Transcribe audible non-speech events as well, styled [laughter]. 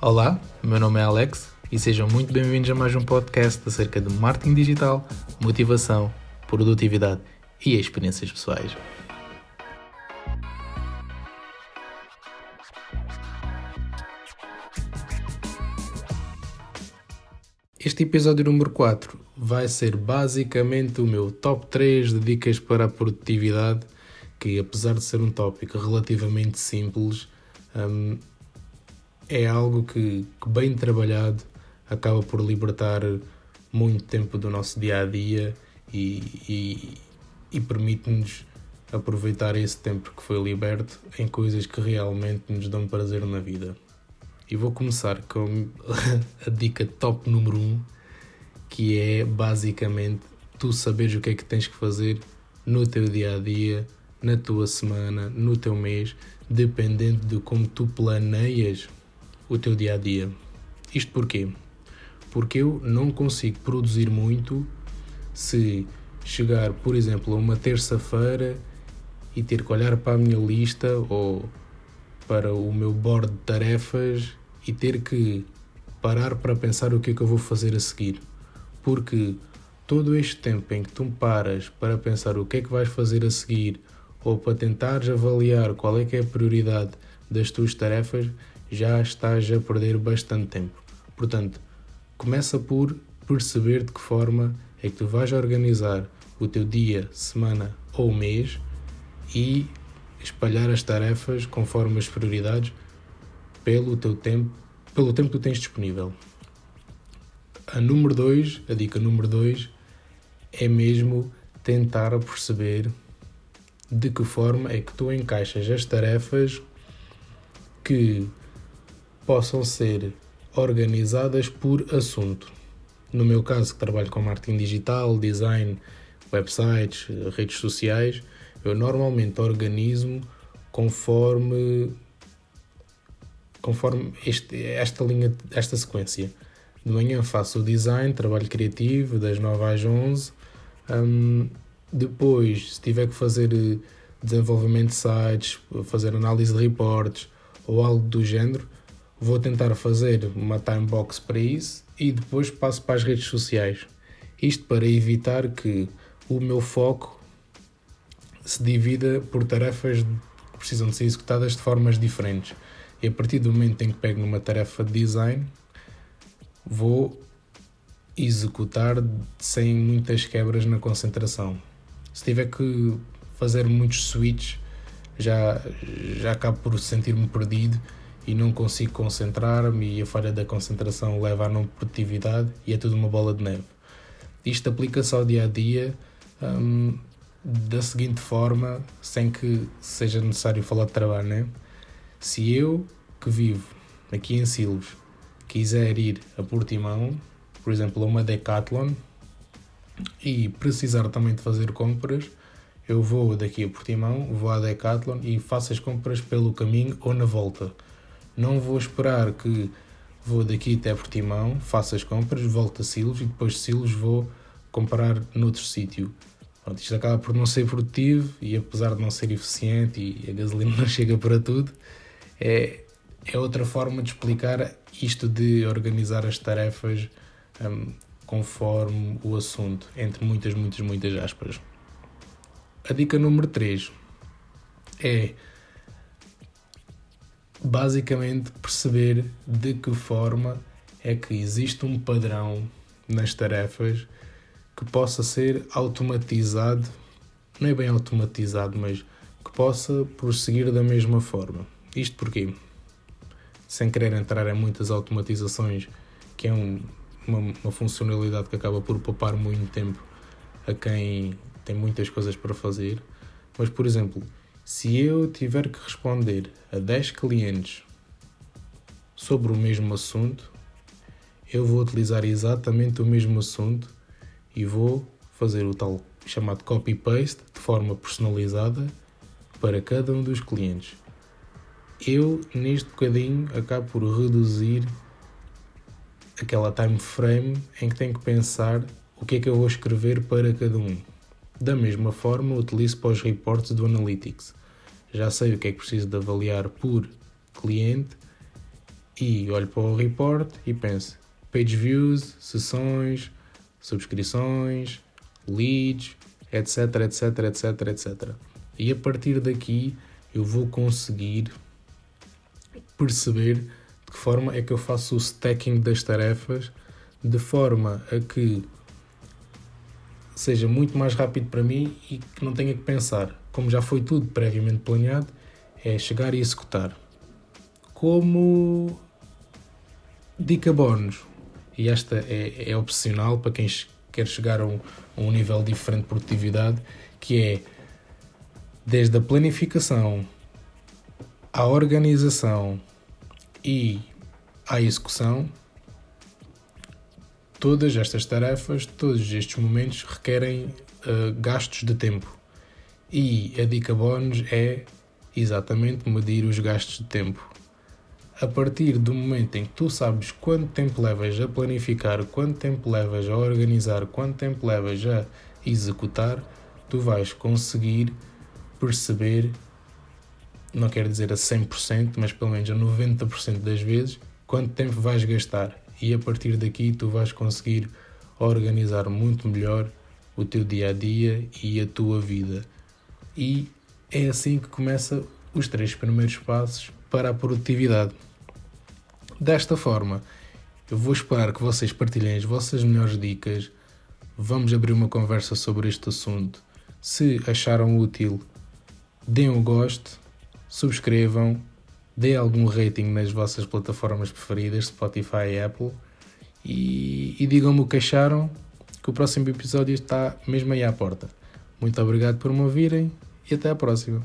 Olá, meu nome é Alex e sejam muito bem-vindos a mais um podcast acerca de marketing digital, motivação, produtividade e experiências pessoais. Este episódio número 4 vai ser basicamente o meu top 3 de dicas para a produtividade, que apesar de ser um tópico relativamente simples, um, é algo que, que, bem trabalhado acaba por libertar muito tempo do nosso dia a dia e, e, e permite-nos aproveitar esse tempo que foi liberto em coisas que realmente nos dão prazer na vida. E vou começar com [laughs] a dica top número 1, um, que é basicamente tu saberes o que é que tens que fazer no teu dia a dia, na tua semana, no teu mês, dependendo de como tu planeias o teu dia a dia. Isto porquê? Porque eu não consigo produzir muito se chegar, por exemplo, a uma terça-feira e ter que olhar para a minha lista ou para o meu board de tarefas e ter que parar para pensar o que é que eu vou fazer a seguir. Porque todo este tempo em que tu paras para pensar o que é que vais fazer a seguir ou para tentares avaliar qual é que é a prioridade das tuas tarefas, já estás a perder bastante tempo. Portanto, começa por perceber de que forma é que tu vais organizar o teu dia, semana ou mês e espalhar as tarefas conforme as prioridades pelo teu tempo, pelo tempo que tu tens disponível. A número 2, a dica número 2 é mesmo tentar perceber de que forma é que tu encaixas as tarefas que possam ser organizadas por assunto. No meu caso, que trabalho com marketing digital, design, websites, redes sociais, eu normalmente organizo conforme conforme este, esta linha, esta sequência. De manhã faço o design, trabalho criativo, das 9 às 11. Um, depois, se tiver que fazer eh, desenvolvimento de sites, fazer análise de reportes ou algo do género, vou tentar fazer uma time box para isso e depois passo para as redes sociais. Isto para evitar que o meu foco se divida por tarefas que precisam de ser executadas de formas diferentes. E a partir do momento em que pego numa tarefa de design, vou executar sem muitas quebras na concentração. Se tiver que fazer muitos switches, já, já acabo por sentir-me perdido e não consigo concentrar-me e a falha da concentração leva à não produtividade e é tudo uma bola de neve. Isto aplica-se ao dia a dia da seguinte forma, sem que seja necessário falar de trabalho, né? Se eu, que vivo aqui em Silos, quiser ir a Portimão, por exemplo, a uma Decathlon, e precisar também de fazer compras, eu vou daqui a Portimão, vou à Decathlon e faço as compras pelo caminho ou na volta. Não vou esperar que vou daqui até Portimão, faço as compras, volto a Silos e depois de Silos vou comprar noutro sítio. Pronto, isto acaba por não ser produtivo e apesar de não ser eficiente e a gasolina [laughs] não chega para tudo, é, é outra forma de explicar isto de organizar as tarefas um, conforme o assunto, entre muitas, muitas, muitas aspas. A dica número 3 é basicamente perceber de que forma é que existe um padrão nas tarefas que possa ser automatizado, não é bem automatizado, mas que possa prosseguir da mesma forma. Isto porque, sem querer entrar em muitas automatizações, que é um, uma, uma funcionalidade que acaba por poupar muito tempo a quem tem muitas coisas para fazer, mas por exemplo, se eu tiver que responder a 10 clientes sobre o mesmo assunto, eu vou utilizar exatamente o mesmo assunto e vou fazer o tal chamado copy-paste de forma personalizada para cada um dos clientes. Eu, neste bocadinho, acabo por reduzir aquela time frame em que tenho que pensar o que é que eu vou escrever para cada um. Da mesma forma, utilizo para os reportes do Analytics. Já sei o que é que preciso de avaliar por cliente e olho para o report e penso page views, sessões, subscrições, leads, etc, etc, etc, etc. E a partir daqui eu vou conseguir perceber de que forma é que eu faço o stacking das tarefas de forma a que seja muito mais rápido para mim e que não tenha que pensar. Como já foi tudo previamente planeado, é chegar e executar. Como dica bónus, e esta é, é opcional para quem quer chegar a um, a um nível diferente de produtividade, que é desde a planificação à organização e à execução, todas estas tarefas, todos estes momentos requerem uh, gastos de tempo. E a dica bónus é exatamente medir os gastos de tempo. A partir do momento em que tu sabes quanto tempo levas a planificar, quanto tempo levas a organizar, quanto tempo levas a executar, tu vais conseguir perceber, não quero dizer a 100%, mas pelo menos a 90% das vezes, quanto tempo vais gastar. E a partir daqui tu vais conseguir organizar muito melhor o teu dia a dia e a tua vida. E é assim que começa os três primeiros passos para a produtividade. Desta forma, eu vou esperar que vocês partilhem as vossas melhores dicas. Vamos abrir uma conversa sobre este assunto. Se acharam útil, deem o um gosto, subscrevam, deem algum rating nas vossas plataformas preferidas, Spotify e Apple, e, e digam-me o que acharam, que o próximo episódio está mesmo aí à porta. Muito obrigado por me ouvirem e até à próxima.